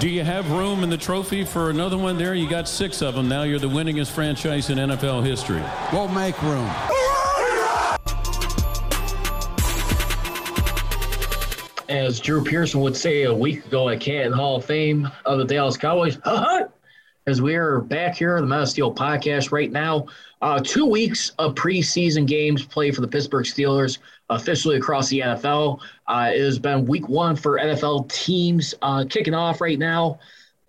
Do you have room in the trophy for another one there? You got six of them now. You're the winningest franchise in NFL history. We'll make room. As Drew Pearson would say a week ago at Canton Hall of Fame of the Dallas Cowboys, as we are back here, on the Mass Steel podcast right now. Uh, two weeks of preseason games played for the Pittsburgh Steelers officially across the NFL. Uh, it has been week one for NFL teams uh, kicking off right now.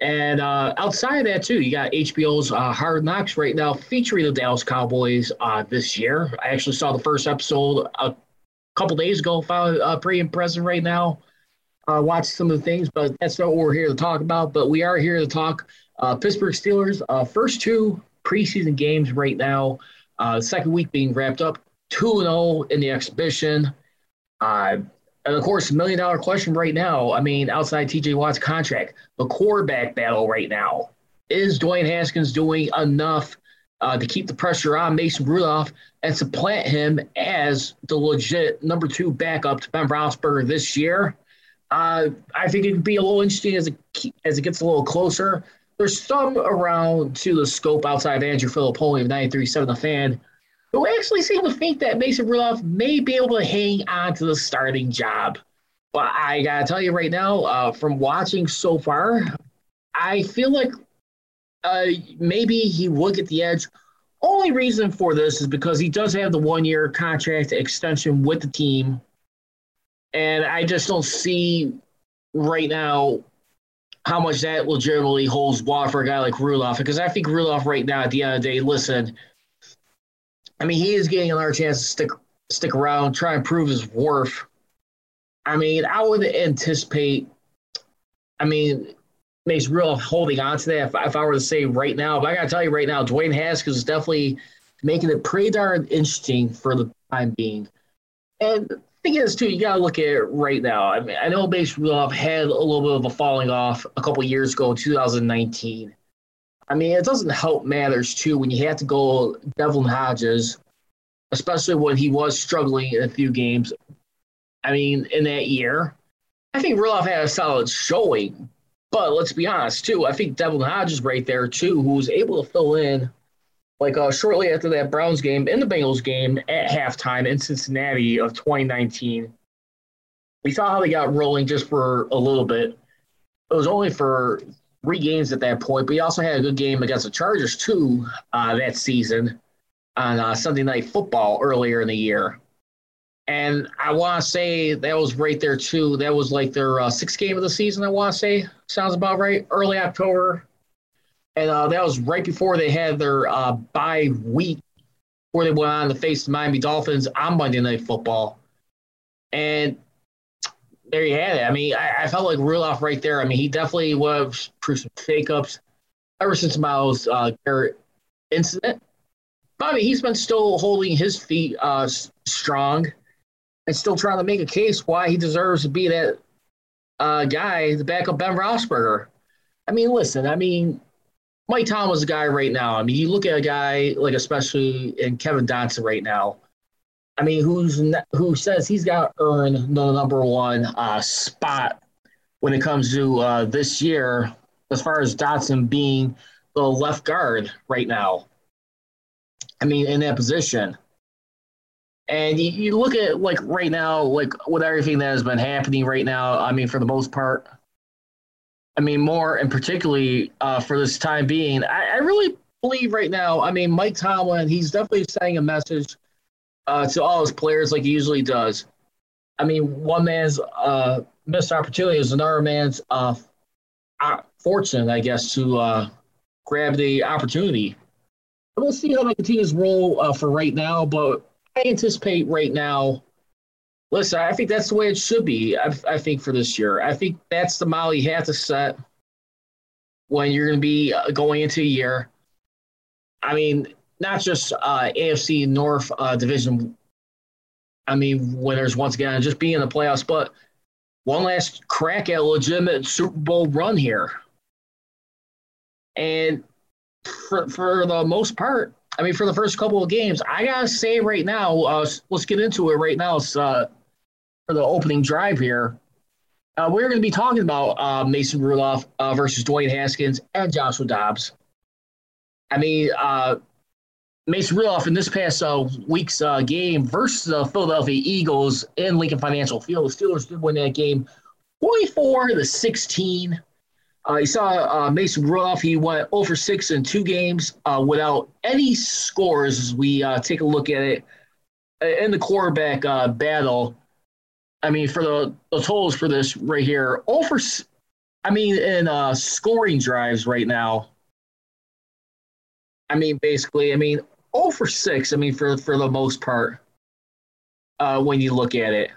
And uh, outside of that, too, you got HBO's uh, Hard Knocks right now featuring the Dallas Cowboys uh, this year. I actually saw the first episode a couple days ago, found uh, pretty impressive right now. Watched some of the things, but that's not what we're here to talk about. But we are here to talk Pittsburgh Steelers, first two preseason games right now. Uh, second week being wrapped up, 2 0 in the exhibition. Uh, and of course, million dollar question right now I mean, outside TJ Watt's contract, the quarterback battle right now. Is Dwayne Haskins doing enough uh, to keep the pressure on Mason Rudolph and supplant him as the legit number two backup to Ben Roethlisberger this year? Uh, I think it'd be a little interesting as it as it gets a little closer there's some around to the scope outside of Andrew Fillipponi of 93.7 The Fan who actually seem to think that Mason Rudolph may be able to hang on to the starting job. But I got to tell you right now, uh, from watching so far, I feel like uh, maybe he will get the edge. Only reason for this is because he does have the one year contract extension with the team. And I just don't see right now how much that legitimately holds water for a guy like Rudolph. Because I think Rudolph right now, at the end of the day, listen, I mean, he is getting another chance to stick stick around, try and prove his worth. I mean, I would anticipate. I mean, makes real holding on to that. If, if, I were to say right now, but I gotta tell you right now, Dwayne Haskins is definitely making it pretty darn interesting for the time being. And the thing is, too, you got to look at it right now. I mean, I know Mason Rudolph had a little bit of a falling off a couple years ago in 2019. I mean, it doesn't help matters, too, when you have to go Devlin Hodges, especially when he was struggling in a few games. I mean, in that year, I think Rudolph had a solid showing. But let's be honest, too, I think Devlin Hodges right there, too, who was able to fill in like uh, shortly after that Browns game in the Bengals game at halftime in Cincinnati of 2019. We saw how they got rolling just for a little bit. It was only for three games at that point, but he also had a good game against the Chargers too uh, that season on uh, Sunday Night Football earlier in the year. And I want to say that was right there too. That was like their uh, sixth game of the season. I want to say sounds about right. Early October, and uh, that was right before they had their uh, bye week, where they went on to face the Miami Dolphins on Monday Night Football. And there you had it. I mean, I, I felt like Rudolph right there. I mean, he definitely was through some shakeups ever since Myles uh, Garrett incident. Mean, he's been still holding his feet uh, strong and still trying to make a case why he deserves to be that uh, guy, the backup Ben Roethlisberger. I mean, listen, I mean, Mike Tom was a guy right now. I mean, you look at a guy like especially in Kevin Dotson right now. I mean, who's who says he's got to earn the number one uh, spot when it comes to uh, this year, as far as Dotson being the left guard right now. I mean, in that position. And you, you look at like right now, like with everything that has been happening right now. I mean, for the most part, I mean, more and particularly uh, for this time being, I, I, really believe right now. I mean, Mike Tomlin, he's definitely sending a message uh, to all his players like he usually does. I mean, one man's uh, missed opportunity is another man's uh, fortune, I guess, to uh, grab the opportunity. We'll see how that continues roll uh, for right now, but I anticipate right now Listen, I think that's the way it should be. I, I think for this year, I think that's the model you have to set. when you're going to be uh, going into a year. I mean, not just uh, AFC North uh, division. I mean, winners once again, just being in the playoffs, but one last crack at legitimate Super Bowl run here. And for, for the most part, I mean, for the first couple of games, I gotta say right now, uh, let's get into it right now. Uh, for the opening drive here. Uh, we're going to be talking about uh, Mason Rudolph uh, versus Dwayne Haskins and Joshua Dobbs. I mean, uh, Mason Rudolph in this past uh, week's uh, game versus the Philadelphia Eagles in Lincoln Financial Field. The Steelers did win that game 44 to 16. Uh, you saw uh, Mason Rudolph. He went over 6 in two games uh, without any scores as we uh, take a look at it in the quarterback battle. I mean, for the, the totals for this right here, over, I mean, in scoring drives right now, I mean, basically, I mean, 0 for 6, I mean, for, for the most part, uh, when you look at it.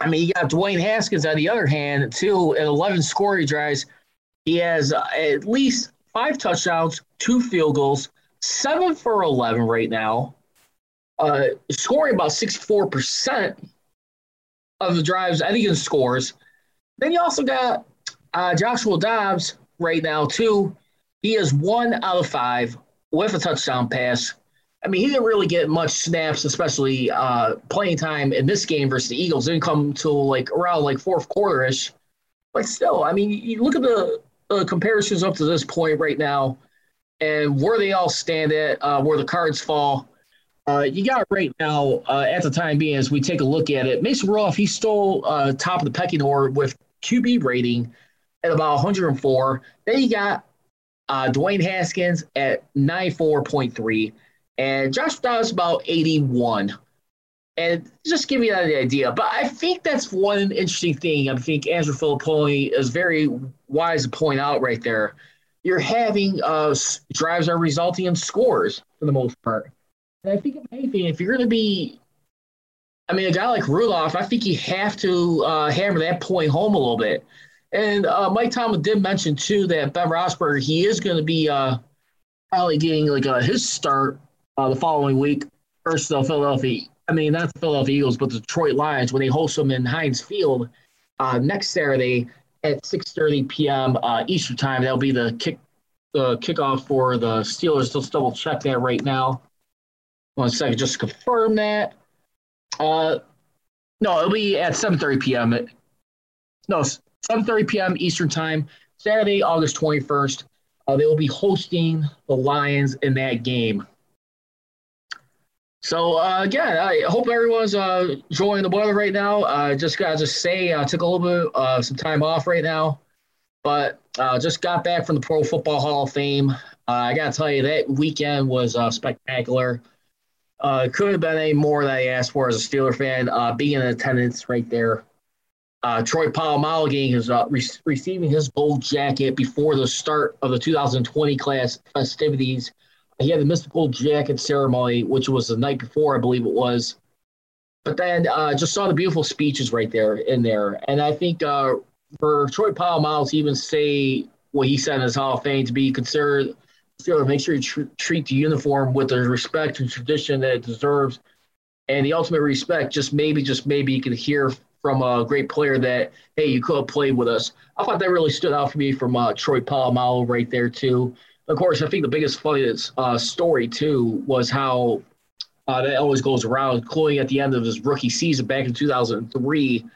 I mean, you got Dwayne Haskins on the other hand, too, at 11 scoring drives. He has uh, at least five touchdowns, two field goals, seven for 11 right now, uh, scoring about 64% of the drives, I think, in scores. Then you also got uh, Joshua Dobbs right now, too. He is one out of five, with a touchdown pass. I mean, he didn't really get much snaps, especially uh, playing time in this game versus the Eagles. Didn't come till like around like fourth quarter ish. But still, I mean, you look at the comparisons up to this point right now, and where they all stand at, uh, where the cards fall. Uh, you got right now uh, at the time being as we take a look at it. Mason Rudolph, he stole uh, top of the pecking order with QB rating at about 104. Then you got uh, Dwayne Haskins at 94.3, and Josh Dobbs about 81. And just give you that idea. But I think that's one interesting thing. I think Andrew Fillipponi is very wise to point out right there. You're having uh, drives are resulting in scores for the most part. And I think if anything, if you're going to be, I mean, a guy like Rudolph, I think you have to uh, hammer that point home a little bit. And uh, Mike Tomlin did mention too that Ben Roethlisberger he is going to be uh, probably getting like uh, his start uh, the following week versus the Philadelphia. I mean, not the Philadelphia Eagles, but the Detroit Lions when they host them in Heinz Field uh, next Saturday at 6:30 p.m. Uh, Eastern time. That'll be the kick the kickoff for the Steelers. Let's double check that right now. One second, just to confirm that. Uh, no, it'll be at 7:30 p.m. No, 7.30 p.m. Eastern Time, Saturday, August 21st. Uh, they will be hosting the Lions in that game. So uh, again, I hope everyone's uh, enjoying the weather right now. Uh, just got to just say, I took a little bit uh, some time off right now, but uh, just got back from the Pro Football Hall of Fame. Uh, I got to tell you, that weekend was uh, spectacular. Uh, couldn't have been any more that I asked for as a Steeler fan. Uh, being in attendance right there uh, Troy Polamalu is uh, re- receiving his gold jacket before the start of the 2020 class festivities. He had the. Gold Jacket ceremony, which was the night before, I believe it was. But then uh, just saw the beautiful speeches right there in there. And I think uh, for Troy Polamalu to even say what he said in his Hall of Fame to be considered, to make sure you tr- treat the uniform with the respect and tradition that it deserves and the ultimate respect, just maybe, just maybe you can hear from a great player that hey you could have played with us. I thought that really stood out for me from uh, Troy Polamalu right there too. Of course, I think the biggest funniest uh, story too was how uh, that always goes around, including at the end of his rookie season back in 2003.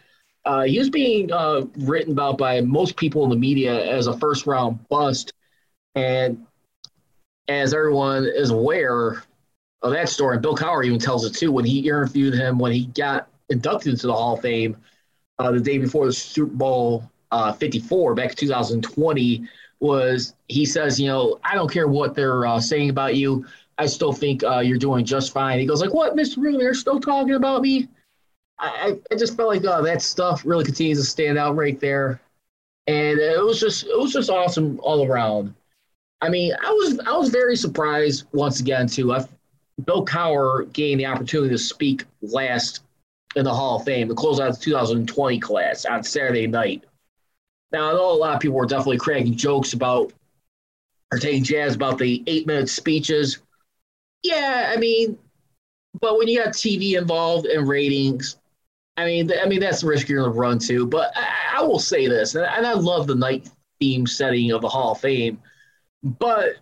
Uh, he was being uh, written about by most people in the media as a first round bust. And as everyone is aware of that story, and Bill Cowher even tells it too when he interviewed him when he got inducted into the Hall of Fame uh, the day before the Super Bowl uh, 54 back in 2020 was he says, you know, I don't care what they're uh, saying about you. I still think uh, you're doing just fine. He goes like, what, Mr. Rooney, they're still talking about me? I, I just felt like uh, that stuff really continues to stand out right there. And it was just it was just awesome all around. I mean, I was I was very surprised once again too. I, Bill Cowher gained the opportunity to speak last in the Hall of Fame to close out the 2020 class on Saturday night. Now, I know a lot of people were definitely cracking jokes about or taking jazz about the eight minute speeches. Yeah, I mean, but when you got TV involved and ratings, I mean, I mean that's the risk you're going to run to. But I, I will say this, and I love the night theme setting of the Hall of Fame, but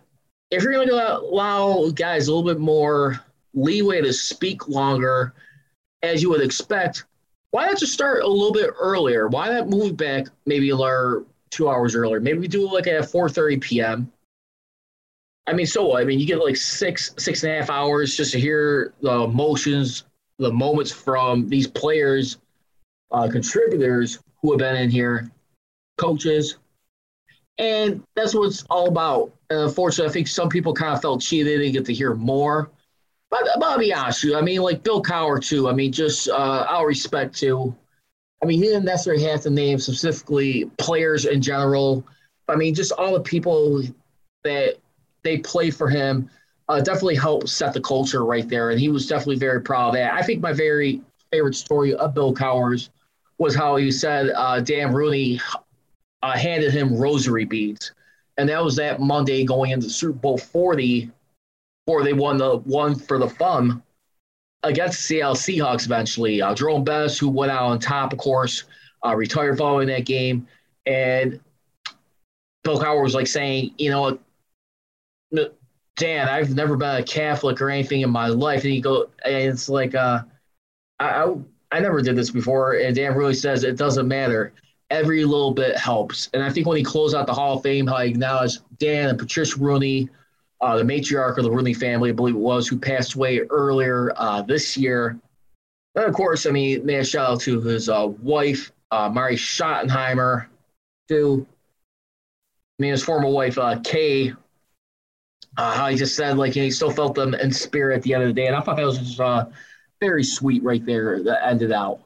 if you're going to allow guys a little bit more leeway to speak longer, as you would expect, why not just start a little bit earlier? Why not move back maybe like two hours earlier? Maybe do like at 4:30 p.m. I mean, so I mean, you get like six, six and a half hours just to hear the emotions, the moments from these players, uh, contributors who have been in here, coaches, and that's what it's all about. And unfortunately, I think some people kind of felt cheated; they didn't get to hear more. But, but I'll be honest with you. I mean, like Bill Cowher too. I mean, just uh, our respect to. I mean, he didn't necessarily have to name specifically players in general. I mean, just all the people that they play for him uh, definitely helped set the culture right there. And he was definitely very proud of that. I think my very favorite story of Bill Cowher's was how he said uh, Dan Rooney uh, handed him rosary beads. And that was that Monday going into Super Bowl 40 before they won the one for the fun against the Seattle Seahawks eventually. Uh, Jerome Bettis, who went out on top, of course, uh, retired following that game. And Bill Cowher was like saying, you know, Dan, I've never been a Catholic or anything in my life. And he go, and it's like, uh, I, I, I never did this before. And Dan really says it doesn't matter. Every little bit helps. And I think when he closed out the Hall of Fame, how he acknowledged Dan and Patricia Rooney, uh, the matriarch of the Rooney family, I believe it was, who passed away earlier uh, this year. And of course, I mean, man, shout out to his uh, wife, uh, Marty Schottenheimer, too. I mean, his former wife, uh, Kay, uh, how he just said like he still felt them in spirit at the end of the day, and I thought that was just very sweet right there that ended out.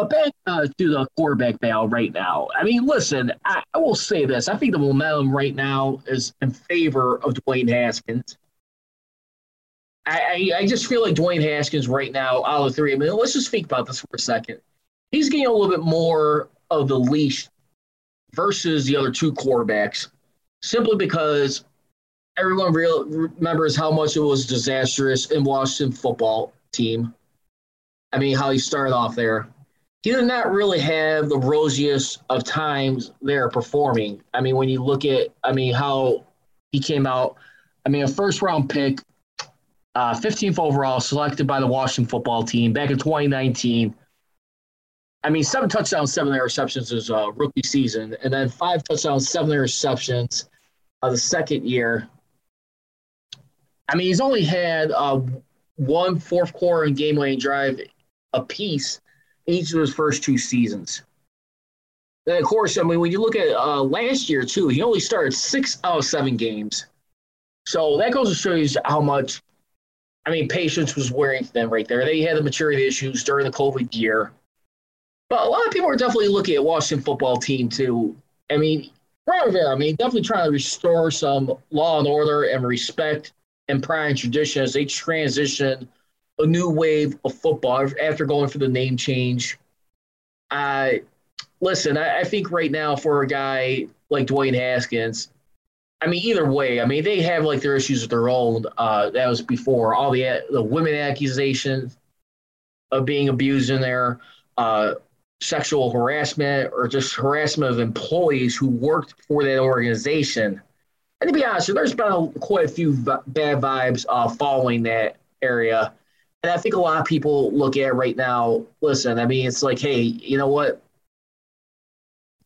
But back uh, to the quarterback battle right now. I mean, listen, I, I, will say this: I think the momentum right now is in favor of Dwayne Haskins. I, I, I just feel like Dwayne Haskins right now, out of three. I mean, let's just speak about this for a second. He's getting a little bit more of the leash versus the other two quarterbacks, simply because everyone real, remembers how much it was disastrous in Washington football team. I mean, how he started off there. He did not really have the rosiest of times there performing. I mean, when you look at, I mean, how he came out. I mean, a first round pick, uh, 15th overall, selected by the Washington football team back in 2019. I mean, seven touchdowns, seven interceptions is a rookie season, and then five touchdowns, seven interceptions uh, the second year. I mean, he's only had uh, one fourth quarter and game lane drive a piece each of his first two seasons. And of course, I mean, when you look at uh, last year too, he only started six out of seven games. So that goes to show you how much, I mean, patience was wearing them right there. They had the maturity issues during the COVID year. But a lot of people are definitely looking at Washington football team too. I mean, right there, I mean, definitely trying to restore some law and order and respect and pride and tradition as they transition a new wave of football after going for the name change. Uh, listen, I, I think right now for a guy like Dwayne Haskins, I mean, either way, I mean, they have like their issues of their own. Uh, that was before all the the women accusations of being abused in there, uh, sexual harassment, or just harassment of employees who worked for that organization. And to be honest, there's been a, quite a few bad vibes uh, following that area. And I think a lot of people look at right now, listen, I mean, it's like, hey, you know what?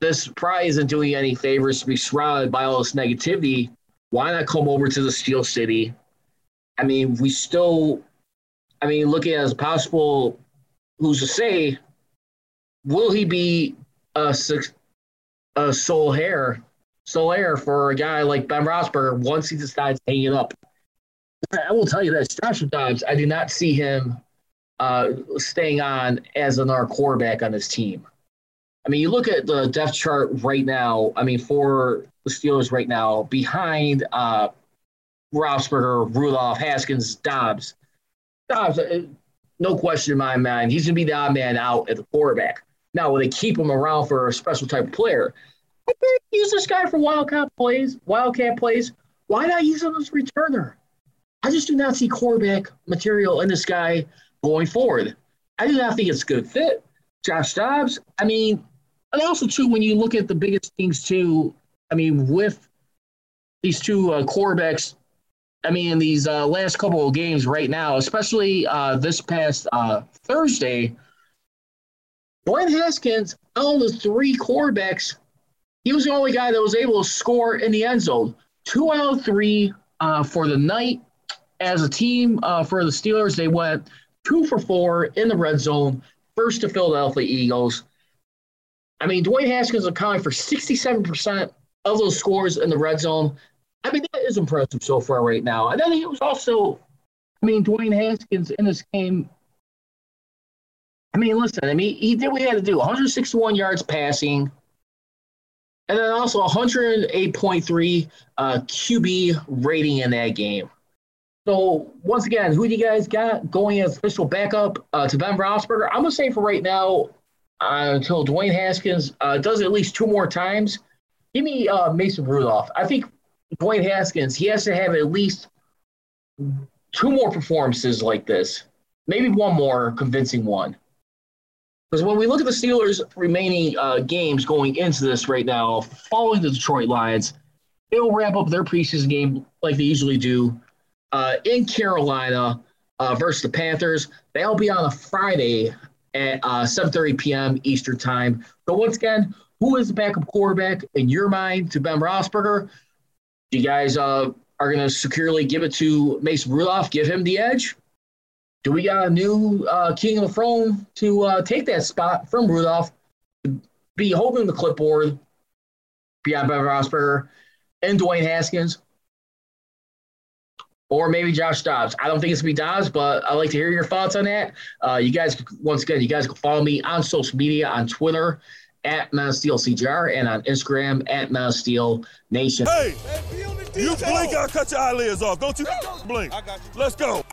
This probably isn't doing any favors to be surrounded by all this negativity. Why not come over to the Steel City? I mean, we still, I mean, looking at as possible, who's to say, will he be a, a sole hair Solaire for a guy like Ben Roethlisberger once he decides to hang it up. I will tell you this, Joshua Dobbs, I do not see him uh, staying on as another quarterback on this team. I mean, you look at the depth chart right now. I mean, for the Steelers right now, behind uh, Roethlisberger, Rudolph, Haskins, Dobbs. Dobbs, uh, no question in my mind, he's going to be the odd man out at the quarterback. Now, will they keep him around for a special type of player? use this guy for wildcat plays. Wildcat plays. Why not use him as a returner? I just do not see quarterback material in this guy going forward. I do not think it's a good fit. Josh Dobbs, I mean, and also too when you look at the biggest things too, I mean, with these two uh, quarterbacks, I mean, these uh, last couple of games right now, especially uh, this past uh, Thursday, Dwayne Haskins, out of the three quarterbacks, he was the only guy that was able to score in the end zone. Two out of three uh, for the night. As a team uh, for the Steelers, they went two for four in the red zone, first to Philadelphia Eagles. I mean, Dwayne Haskins accounting for 67% of those scores in the red zone. I mean, that is impressive so far right now. And then he was also, I mean, Dwayne Haskins in this game. I mean, listen, I mean, he did what he had to do 161 yards passing, and then also 108.3 uh, QB rating in that game. So, once again, who do you guys got going as official backup uh, to Ben Roethlisberger? I'm to say for right now, uh, until Dwayne Haskins uh, does it at least two more times, give me uh, Mason Rudolph. I think Dwayne Haskins, he has to have at least two more performances like this, maybe one more convincing one. Because when we look at the Steelers' remaining uh, games going into this right now, following the Detroit Lions, they'll wrap up their preseason game like they usually do uh, in Carolina uh, versus the Panthers. They'll be on a Friday at uh, 7:30 p.m. Eastern Time. So once again, who is the backup quarterback in your mind to Ben Roethlisberger? You guys uh, are going to securely give it to Mason Rudolph, give him the edge. Do we got a new uh, king of the throne to uh, take that spot from Rudolph, be holding the clipboard beyond Ben Roethlisberger and Dwayne Haskins? Or maybe Josh Dobbs. I don't think it's gonna be Dobbs, but I'd like to hear your thoughts on that. Uh, you guys, once again, you guys can follow me on social media on Twitter at Steel CGR and on Instagram at Steel Nation. Hey, you blink, I'll cut your eyelids off. Don't you blink. I got you. Let's go.